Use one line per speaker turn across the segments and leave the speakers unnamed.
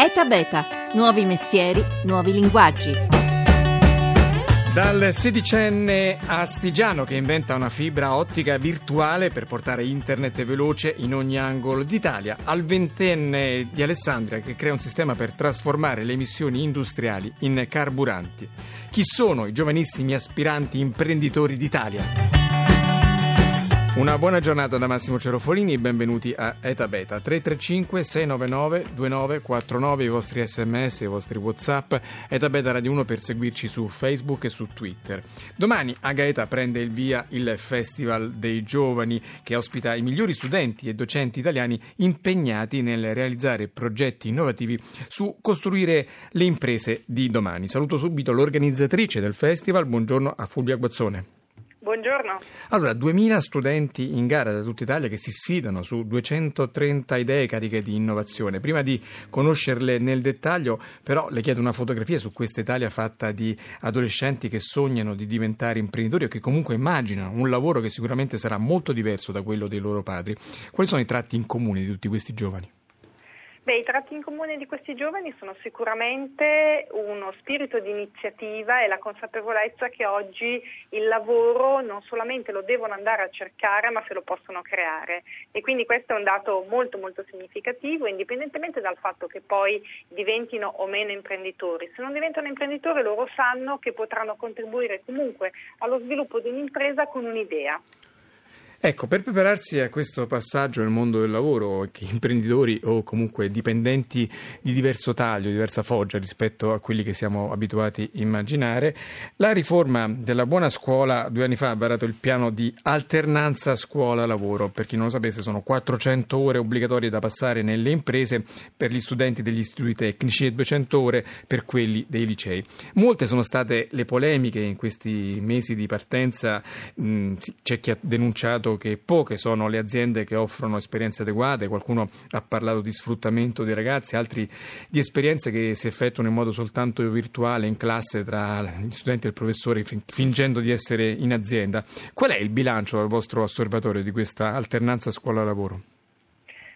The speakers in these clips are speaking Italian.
ETA Beta, nuovi mestieri, nuovi linguaggi.
Dal sedicenne Astigiano che inventa una fibra ottica virtuale per portare internet veloce in ogni angolo d'Italia, al ventenne di Alessandria che crea un sistema per trasformare le emissioni industriali in carburanti. Chi sono i giovanissimi aspiranti imprenditori d'Italia? Una buona giornata da Massimo Cerofolini e benvenuti a Eta Beta. 335 699 2949 i vostri sms, i vostri whatsapp. Eta Beta Radio 1 per seguirci su Facebook e su Twitter. Domani a Gaeta prende il via il Festival dei Giovani che ospita i migliori studenti e docenti italiani impegnati nel realizzare progetti innovativi su costruire le imprese di domani. Saluto subito l'organizzatrice del festival, buongiorno a Fulvia Guazzone
Buongiorno.
Allora, 2000 studenti in gara da tutta Italia che si sfidano su 230 idee cariche di innovazione. Prima di conoscerle nel dettaglio, però, le chiedo una fotografia su questa Italia fatta di adolescenti che sognano di diventare imprenditori o che comunque immaginano un lavoro che sicuramente sarà molto diverso da quello dei loro padri. Quali sono i tratti in comune di tutti questi giovani?
Beh, I tratti in comune di questi giovani sono sicuramente uno spirito di iniziativa e la consapevolezza che oggi il lavoro non solamente lo devono andare a cercare, ma se lo possono creare. E quindi questo è un dato molto molto significativo, indipendentemente dal fatto che poi diventino o meno imprenditori. Se non diventano imprenditori loro sanno che potranno contribuire comunque allo sviluppo di un'impresa con un'idea.
Ecco, per prepararsi a questo passaggio nel mondo del lavoro, imprenditori o comunque dipendenti di diverso taglio, diversa foggia rispetto a quelli che siamo abituati a immaginare, la riforma della buona scuola due anni fa ha varato il piano di alternanza scuola-lavoro. Per chi non lo sapesse, sono 400 ore obbligatorie da passare nelle imprese per gli studenti degli istituti tecnici e 200 ore per quelli dei licei. Molte sono state le polemiche in questi mesi di partenza, c'è chi ha denunciato dato che poche sono le aziende che offrono esperienze adeguate, qualcuno ha parlato di sfruttamento dei ragazzi, altri di esperienze che si effettuano in modo soltanto virtuale in classe tra gli studenti e il professore fingendo di essere in azienda. Qual è il bilancio dal vostro osservatorio di questa alternanza scuola-lavoro?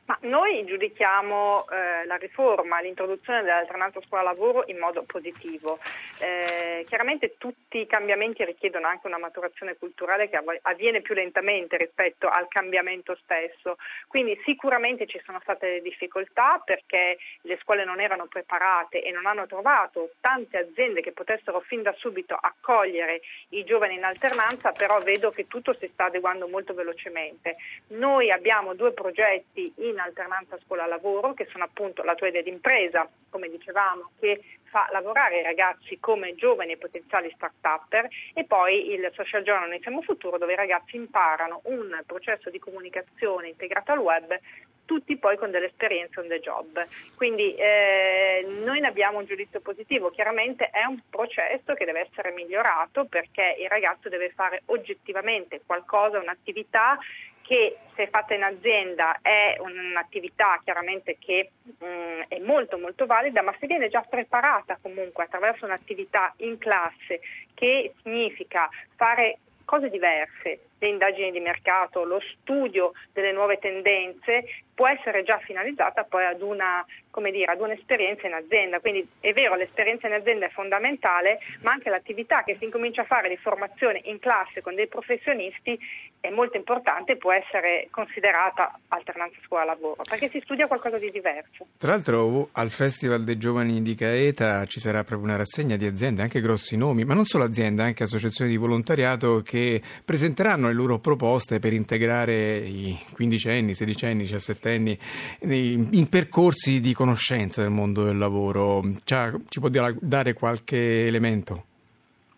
Ma noi giudichiamo eh, la riforma, l'introduzione dell'alternanza scuola-lavoro in modo positivo. Eh, chiaramente tutti i cambiamenti richiedono anche una maturazione culturale che avviene più lentamente rispetto al cambiamento stesso. Quindi sicuramente ci sono state difficoltà perché le scuole non erano preparate e non hanno trovato tante aziende che potessero fin da subito accogliere i giovani in alternanza, però vedo che tutto si sta adeguando molto velocemente. Noi abbiamo due progetti in in alternanza scuola-lavoro, che sono appunto la tua idea d'impresa, come dicevamo, che fa lavorare i ragazzi come giovani e potenziali start-upper e poi il social journal Noi siamo futuro dove i ragazzi imparano un processo di comunicazione integrato al web tutti poi con delle esperienze on the job. Quindi eh, noi ne abbiamo un giudizio positivo, chiaramente è un processo che deve essere migliorato perché il ragazzo deve fare oggettivamente qualcosa, un'attività che se fatta in azienda è un'attività chiaramente che mh, mm, è molto molto valida, ma se viene già preparata comunque attraverso un'attività in classe che significa fare cose diverse, le indagini di mercato, lo studio delle nuove tendenze, può essere già finalizzata poi ad, una, dire, ad un'esperienza in azienda. Quindi è vero, l'esperienza in azienda è fondamentale, ma anche l'attività che si incomincia a fare di formazione in classe con dei professionisti è molto importante e può essere considerata alternanza scuola-lavoro, perché si studia qualcosa di diverso.
Tra l'altro al Festival dei Giovani di Gaeta ci sarà proprio una rassegna di aziende, anche grossi nomi, ma non solo aziende, anche associazioni di volontariato che presenteranno le loro proposte per integrare i quindicenni, sedicenni, diciassettenni in percorsi di conoscenza del mondo del lavoro. Cioè, ci può dare qualche elemento?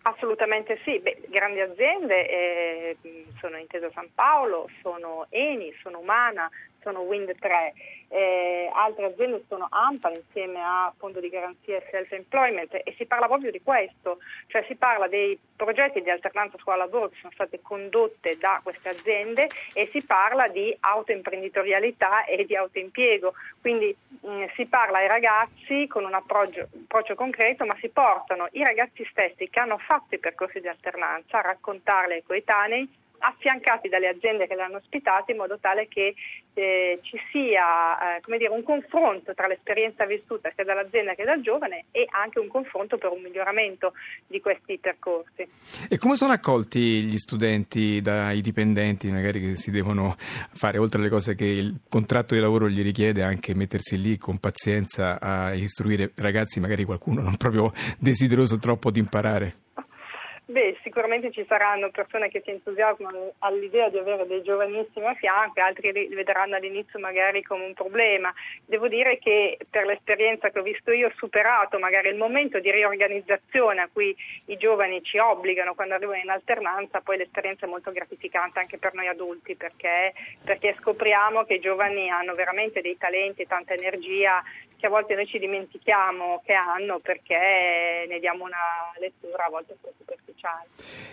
Assolutamente sì, Beh, grandi aziende eh, sono Intesa San Paolo, sono Eni, sono Umana, sono Wind 3 eh, altre aziende sono AMPA insieme a Fondo di Garanzia e Self Employment e si parla proprio di questo, cioè si parla dei progetti di alternanza scuola-lavoro che sono state condotte da queste aziende e si parla di autoimprenditorialità e di autoimpiego, quindi mh, mm, si parla ai ragazzi con un approccio, approccio concreto ma si portano i ragazzi stessi che hanno fatto i percorsi di alternanza a raccontarli ai coetanei affiancati dalle aziende che li hanno ospitati in modo tale che eh, ci sia eh, dire, un confronto tra l'esperienza vissuta sia dall'azienda che dal giovane e anche un confronto per un miglioramento di questi percorsi.
E come sono accolti gli studenti dai dipendenti, magari che si devono fare, oltre alle cose che il contratto di lavoro gli richiede, anche mettersi lì con pazienza a istruire ragazzi, magari qualcuno non proprio desideroso troppo di imparare?
Beh, sicuramente ci saranno persone che si entusiasmano all'idea di avere dei giovanissimi a fianco, altri li vedranno all'inizio magari come un problema. Devo dire che per l'esperienza che ho visto io ho superato magari il momento di riorganizzazione a cui i giovani ci obbligano quando arrivano in alternanza, poi l'esperienza è molto gratificante anche per noi adulti perché, perché scopriamo che i giovani hanno veramente dei talenti, tanta energia che a volte noi ci dimentichiamo che hanno perché ne diamo una lettura a volte un po' superficiale.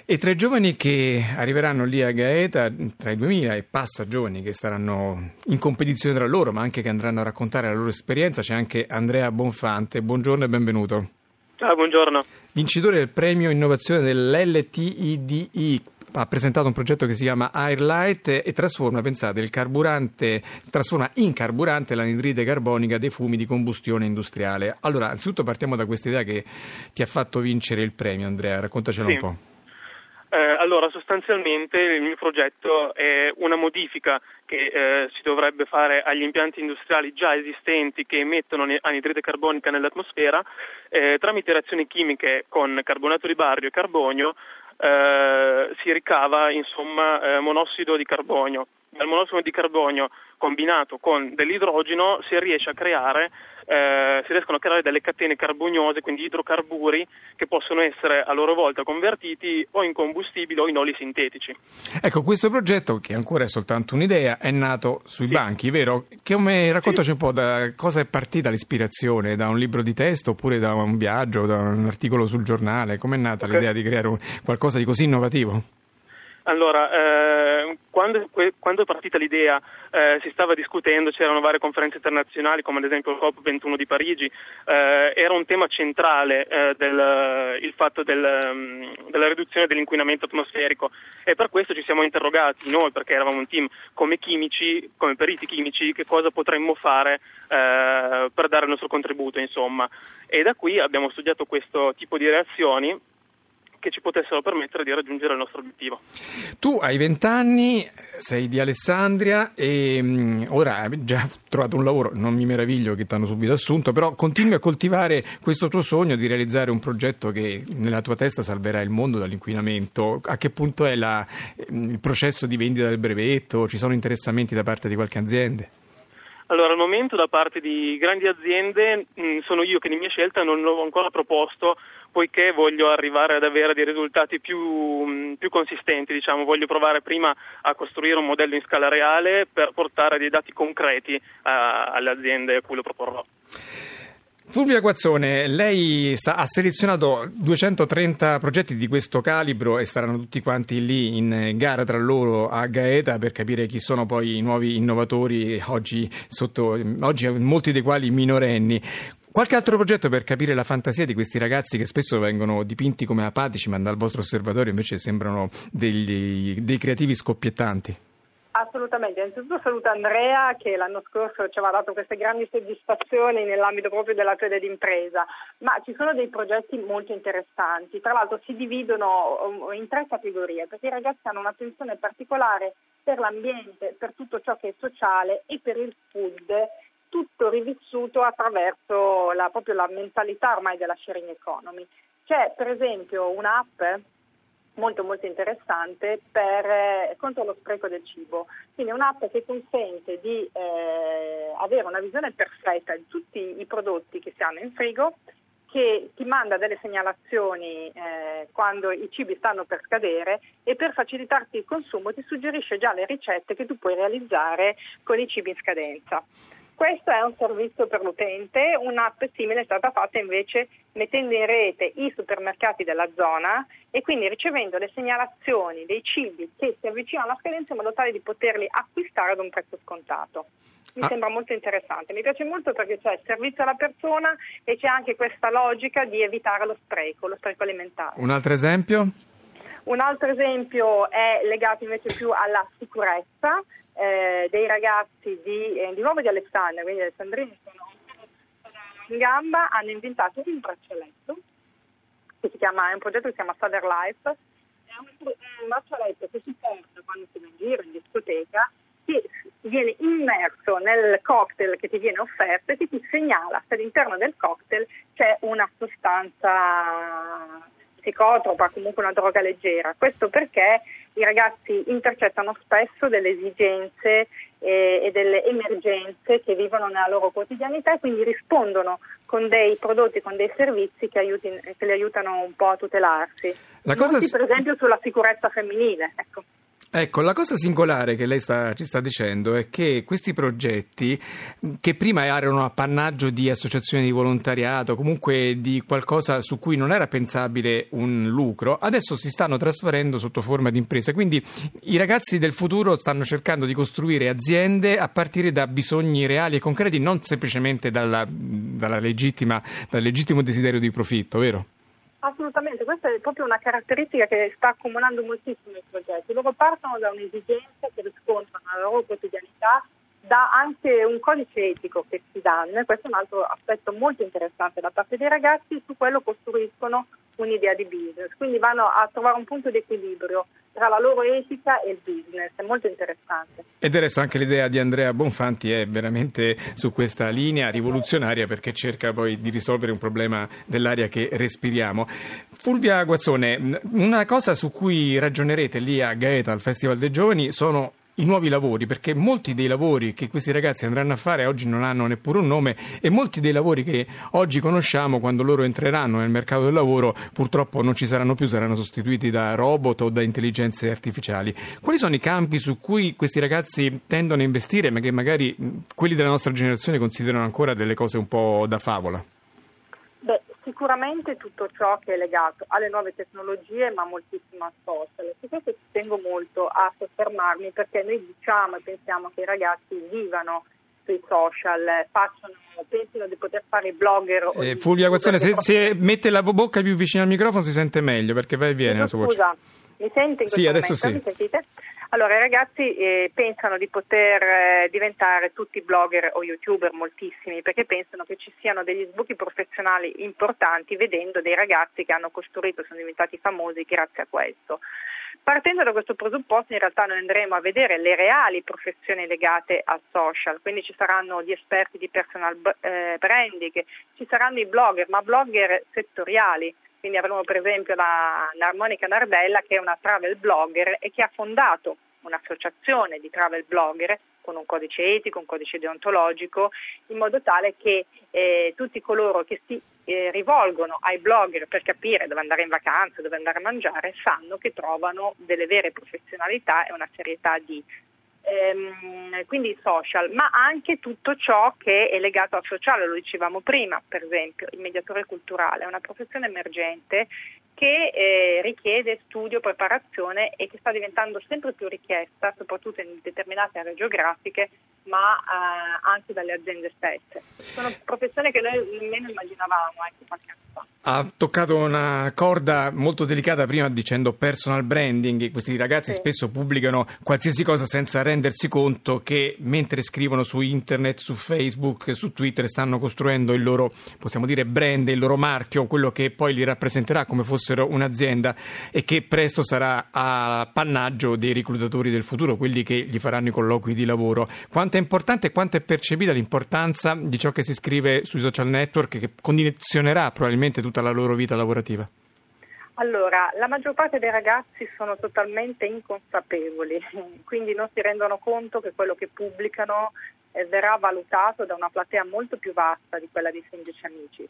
E tra i giovani che arriveranno lì a Gaeta, tra i 2000 e passa giovani che saranno in competizione tra loro, ma anche che andranno a raccontare la loro esperienza, c'è anche Andrea Bonfante. Buongiorno e benvenuto.
Ciao, buongiorno.
Vincitore del premio innovazione dell'LTIDI ha presentato un progetto che si chiama Airlight e trasforma, pensate, il carburante, trasforma in carburante l'anidride carbonica dei fumi di combustione industriale. Allora, anzitutto partiamo da questa idea che ti ha fatto vincere il premio, Andrea, raccontacelo sì. un po'.
Eh, allora, sostanzialmente il mio progetto è una modifica che eh, si dovrebbe fare agli impianti industriali già esistenti che emettono anidride carbonica nell'atmosfera eh, tramite reazioni chimiche con carbonato di bario e carbonio eh, si ricava insomma, eh, monossido di carbonio. Dal monossido di carbonio combinato con dell'idrogeno si riesce a creare eh, si riescono a creare delle catene carboniose, quindi idrocarburi che possono essere a loro volta convertiti o in combustibili o in oli sintetici.
Ecco, questo progetto, che ancora è soltanto un'idea, è nato sui sì. banchi, vero? Come, raccontaci sì. un po' da cosa è partita l'ispirazione, da un libro di testo oppure da un viaggio, da un articolo sul giornale? Com'è nata okay. l'idea di creare un, qualcosa di così innovativo?
Allora, eh, quando, quando, è partita l'idea eh, si stava discutendo, c'erano varie conferenze internazionali come ad esempio il COP21 di Parigi, eh, era un tema centrale eh, del, il fatto del, um, della riduzione dell'inquinamento atmosferico e per questo ci siamo interrogati noi perché eravamo un team come chimici, come periti chimici, che cosa potremmo fare eh, per dare il nostro contributo insomma. E da qui abbiamo studiato questo tipo di reazioni che ci potessero permettere di raggiungere il nostro obiettivo.
Tu hai 20 anni, sei di Alessandria e um, ora hai già trovato un lavoro, non mi meraviglio che ti hanno subito assunto, però continui a coltivare questo tuo sogno di realizzare un progetto che nella tua testa salverà il mondo dall'inquinamento. A che punto è la, il processo di vendita del brevetto? Ci sono interessamenti da parte di qualche azienda?
Allora, al momento da parte di grandi aziende mh, sono io che di mia scelta non l'ho ancora proposto poiché voglio arrivare ad avere dei risultati più, mh, più consistenti, diciamo. voglio provare prima a costruire un modello in scala reale per portare dei dati concreti a, alle aziende a cui lo proporrò.
Fulvia Guazzone, lei sta, ha selezionato 230 progetti di questo calibro e saranno tutti quanti lì in gara tra loro a Gaeta per capire chi sono poi i nuovi innovatori, oggi, sotto, oggi molti dei quali minorenni. Qualche altro progetto per capire la fantasia di questi ragazzi che spesso vengono dipinti come apatici, ma dal vostro osservatorio invece sembrano degli, dei creativi scoppiettanti?
Assolutamente, innanzitutto saluto Andrea che l'anno scorso ci aveva dato queste grandi soddisfazioni nell'ambito proprio della tua d'impresa, ma ci sono dei progetti molto interessanti, tra l'altro si dividono um, in tre categorie perché i ragazzi hanno un'attenzione particolare per l'ambiente, per tutto ciò che è sociale e per il food tutto rivissuto attraverso la, proprio la mentalità ormai della sharing economy. C'è per esempio un'app molto molto interessante per, eh, contro lo spreco del cibo. Quindi è un'app che consente di eh, avere una visione perfetta di tutti i prodotti che si hanno in frigo che ti manda delle segnalazioni eh, quando i cibi stanno per scadere e per facilitarti il consumo ti suggerisce già le ricette che tu puoi realizzare con i cibi in scadenza. Questo è un servizio per l'utente, un'app simile è stata fatta invece mettendo in rete i supermercati della zona e quindi ricevendo le segnalazioni dei cibi che si avvicinano alla scadenza in modo tale di poterli acquistare ad un prezzo scontato. Mi ah. sembra molto interessante, mi piace molto perché c'è il servizio alla persona e c'è anche questa logica di evitare lo spreco, lo spreco alimentare.
Un altro esempio?
Un altro esempio è legato invece più alla sicurezza eh, dei ragazzi di, eh, di nuovo di Alessandria, quindi Alessandrini sono in gamba, hanno inventato un braccialetto che si chiama, è un progetto che si chiama Father Life, è un, un braccialetto che si porta quando si va in giro in discoteca che viene immerso nel cocktail che ti viene offerto e che ti segnala se all'interno del cocktail c'è una sostanza psicotropa, comunque una droga leggera. Questo perché i ragazzi intercettano spesso delle esigenze eh, e delle emergenze che vivono nella loro quotidianità e quindi rispondono con dei prodotti, con dei servizi che, aiuti, che li aiutano un po' a tutelarsi. La cosa... Molti, per esempio sulla sicurezza femminile. Ecco.
Ecco, la cosa singolare che lei sta, ci sta dicendo è che questi progetti, che prima erano appannaggio di associazioni di volontariato, comunque di qualcosa su cui non era pensabile un lucro, adesso si stanno trasferendo sotto forma di impresa. Quindi i ragazzi del futuro stanno cercando di costruire aziende a partire da bisogni reali e concreti, non semplicemente dalla, dalla legittima, dal legittimo desiderio di profitto, vero?
Assolutamente, questa è proprio una caratteristica che sta accomunando moltissimo i progetti. Loro partono da un'esigenza che riscontrano nella loro quotidianità, da anche un codice etico che si danno e questo è un altro aspetto molto interessante da parte dei ragazzi, su quello costruiscono un'idea di business, quindi vanno a trovare un punto di equilibrio tra la loro etica e il business, è molto interessante.
E del resto anche l'idea di Andrea Bonfanti è veramente su questa linea rivoluzionaria perché cerca poi di risolvere un problema dell'aria che respiriamo. Fulvia Guazzone, una cosa su cui ragionerete lì a Gaeta al Festival dei Giovani sono i nuovi lavori, perché molti dei lavori che questi ragazzi andranno a fare oggi non hanno neppure un nome e molti dei lavori che oggi conosciamo quando loro entreranno nel mercato del lavoro purtroppo non ci saranno più, saranno sostituiti da robot o da intelligenze artificiali. Quali sono i campi su cui questi ragazzi tendono a investire ma che magari quelli della nostra generazione considerano ancora delle cose un po' da favola?
Sicuramente tutto ciò che è legato alle nuove tecnologie, ma moltissimo a social. Su questo ci tengo molto a soffermarmi perché noi diciamo e pensiamo che i ragazzi vivano sui social, facciano, pensino di poter fare blogger.
Eh, Fulvia Guazzone, se, se, mette la bocca più vicino al microfono si sente meglio perché va e viene la sua voce.
Scusa, mi sente in
questo
sì,
adesso
Sì.
Mi
sentite? Allora, i ragazzi eh, pensano di poter eh, diventare tutti blogger o youtuber, moltissimi, perché pensano che ci siano degli sbocchi professionali importanti vedendo dei ragazzi che hanno costruito, sono diventati famosi grazie a questo. Partendo da questo presupposto in realtà noi andremo a vedere le reali professioni legate al social, quindi ci saranno gli esperti di personal eh, branding, ci saranno i blogger, ma blogger settoriali, quindi avremo per esempio la, l'Armonica Nardella che è una travel blogger e che ha fondato un'associazione di travel blogger con un codice etico, un codice deontologico, in modo tale che eh, tutti coloro che si eh, rivolgono ai blogger per capire dove andare in vacanza, dove andare a mangiare, sanno che trovano delle vere professionalità e una serietà di ehm, quindi social, ma anche tutto ciò che è legato al sociale, lo dicevamo prima, per esempio il mediatore culturale è una professione emergente che eh, richiede studio, preparazione e che sta diventando sempre più richiesta, soprattutto in determinate aree geografiche, ma eh, anche dalle aziende stesse. Sono professioni che noi nemmeno immaginavamo ecco, qualche anno.
Ha toccato una corda molto delicata prima dicendo personal branding. Questi ragazzi sì. spesso pubblicano qualsiasi cosa senza rendersi conto che mentre scrivono su internet, su Facebook, su Twitter stanno costruendo il loro, possiamo dire, brand, il loro marchio, quello che poi li rappresenterà come fossero un'azienda e che presto sarà a pannaggio dei reclutatori del futuro, quelli che gli faranno i colloqui di lavoro. Quanto è importante e quanto è percepita l'importanza di ciò che si scrive sui social network che condizionerà probabilmente tutta la loro vita lavorativa?
Allora, la maggior parte dei ragazzi sono totalmente inconsapevoli, quindi non si rendono conto che quello che pubblicano eh, verrà valutato da una platea molto più vasta di quella dei semplici amici.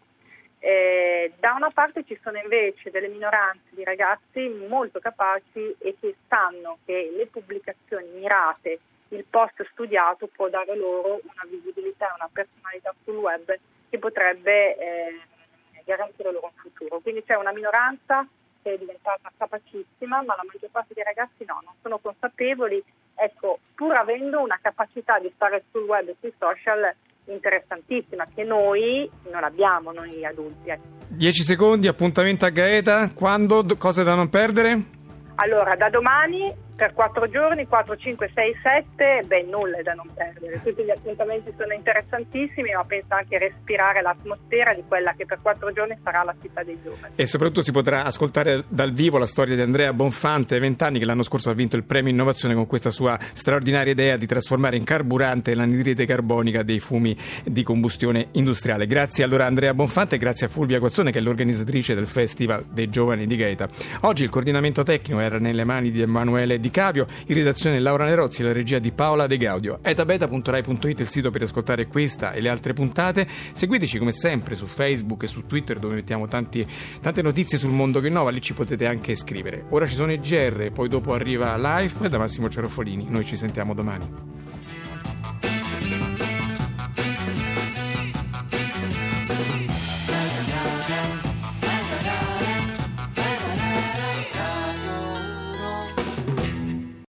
Eh, da una parte ci sono invece delle minoranze di ragazzi molto capaci e che sanno che le pubblicazioni mirate, il post studiato può dare loro una visibilità e una personalità sul web che potrebbe eh, garantire loro un futuro. Quindi c'è una minoranza che è diventata capacissima, ma la maggior parte dei ragazzi no, non sono consapevoli. Ecco, pur avendo una capacità di stare sul web e sui social interessantissima che noi non abbiamo, noi adulti.
10 ecco. secondi, appuntamento a Gaeta, quando, cose da non perdere?
Allora, da domani per 4 giorni, 4, 5, 6, 7, beh, nulla è da non perdere. Tutti gli appuntamenti sono interessantissimi, ma penso anche respirare l'atmosfera di quella che per 4 giorni sarà la città dei giovani.
E soprattutto si potrà ascoltare dal vivo la storia di Andrea Bonfante, 20 anni, che l'anno scorso ha vinto il premio innovazione con questa sua straordinaria idea di trasformare in carburante l'anidride carbonica dei fumi di combustione industriale. Grazie allora a Andrea Bonfante e grazie a Fulvia Guazzone che è l'organizzatrice del Festival dei Giovani di Gaeta. Oggi il coordinamento tecnico era nelle mani di Emanuele Di Cavio, in redazione Laura Nerozzi, la regia di Paola De Gaudio. etabeta.rai.it il sito per ascoltare questa e le altre puntate. Seguiteci come sempre su Facebook e su Twitter dove mettiamo tanti, tante notizie sul mondo che innova, lì ci potete anche scrivere. Ora ci sono i GR, poi dopo arriva Live da Massimo Cerofolini. Noi ci sentiamo domani.